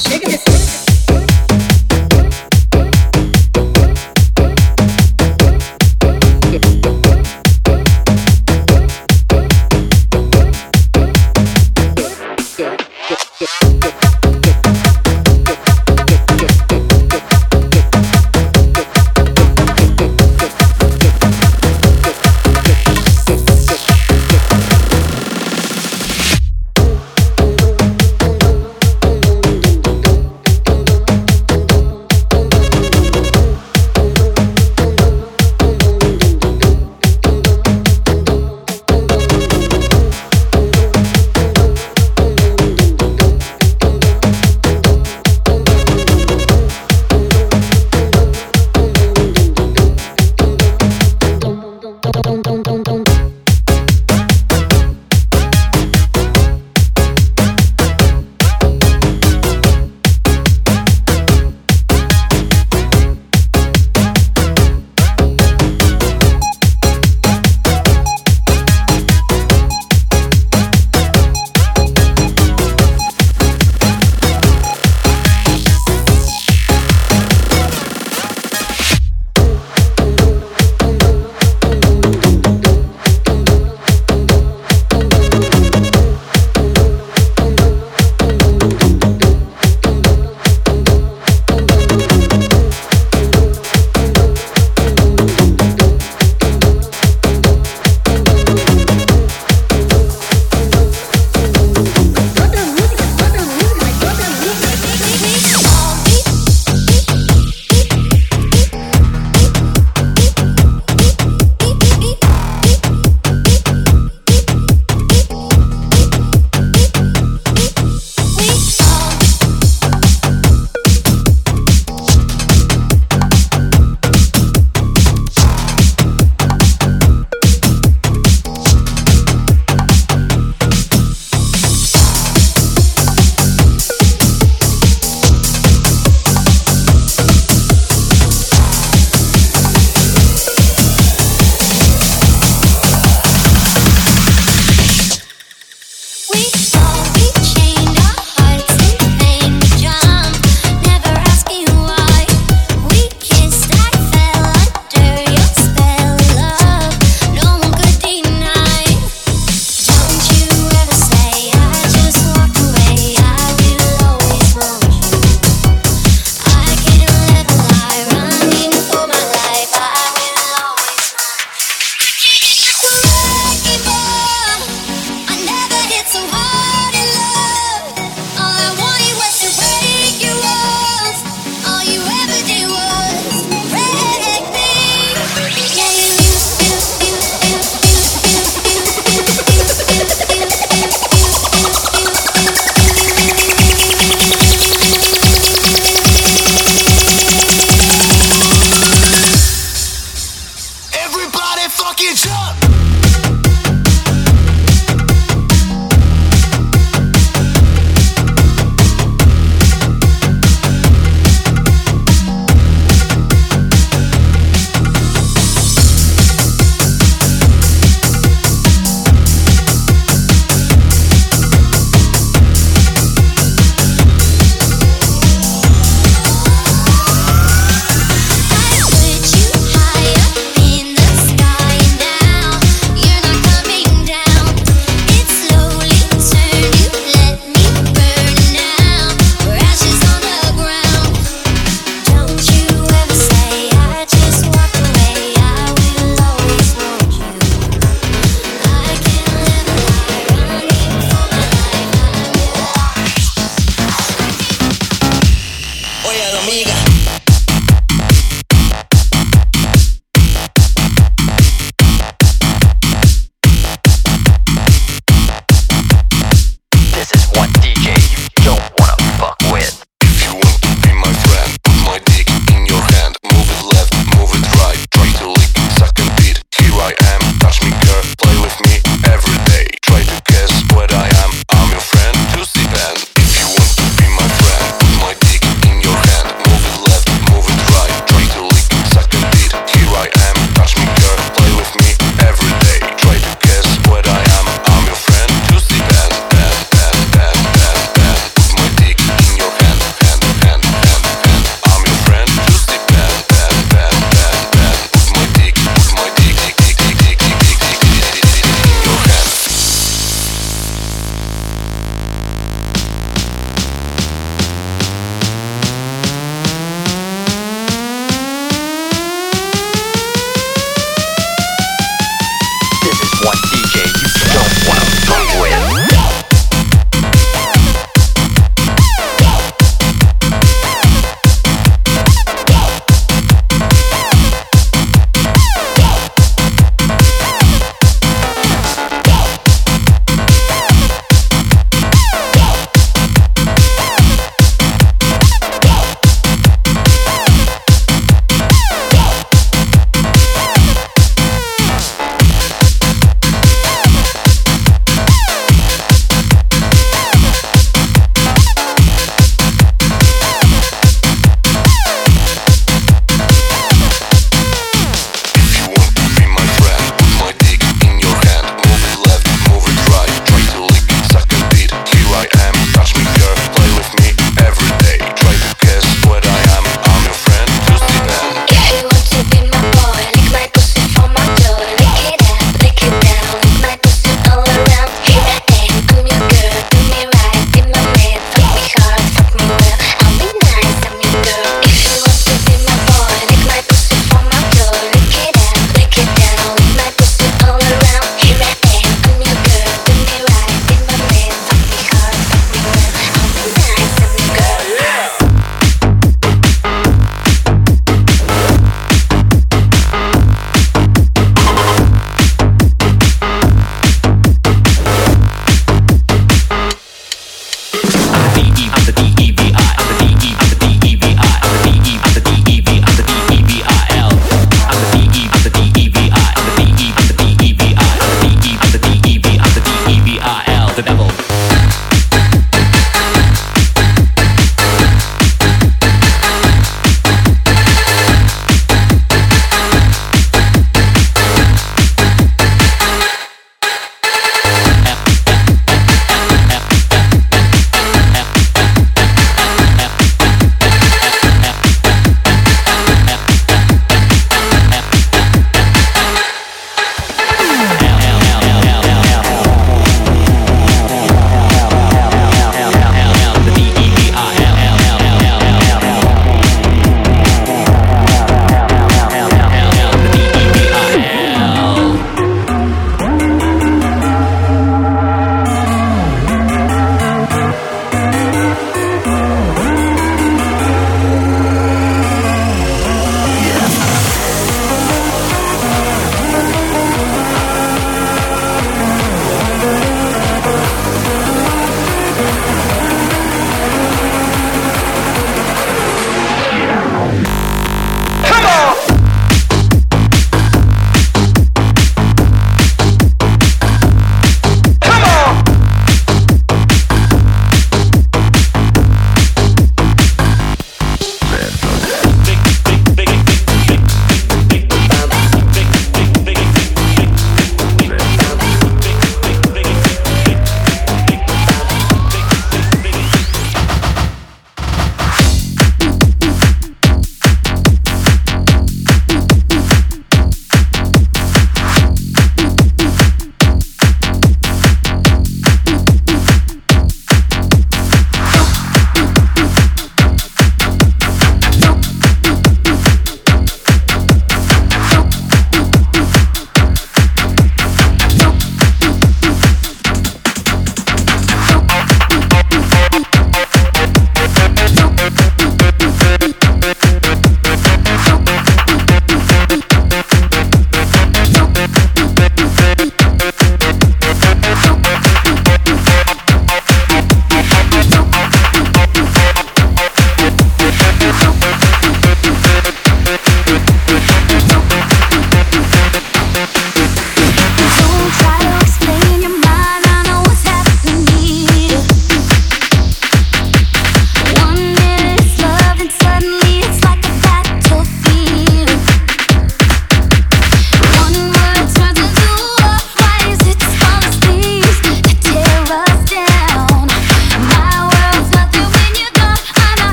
Take it, shake it.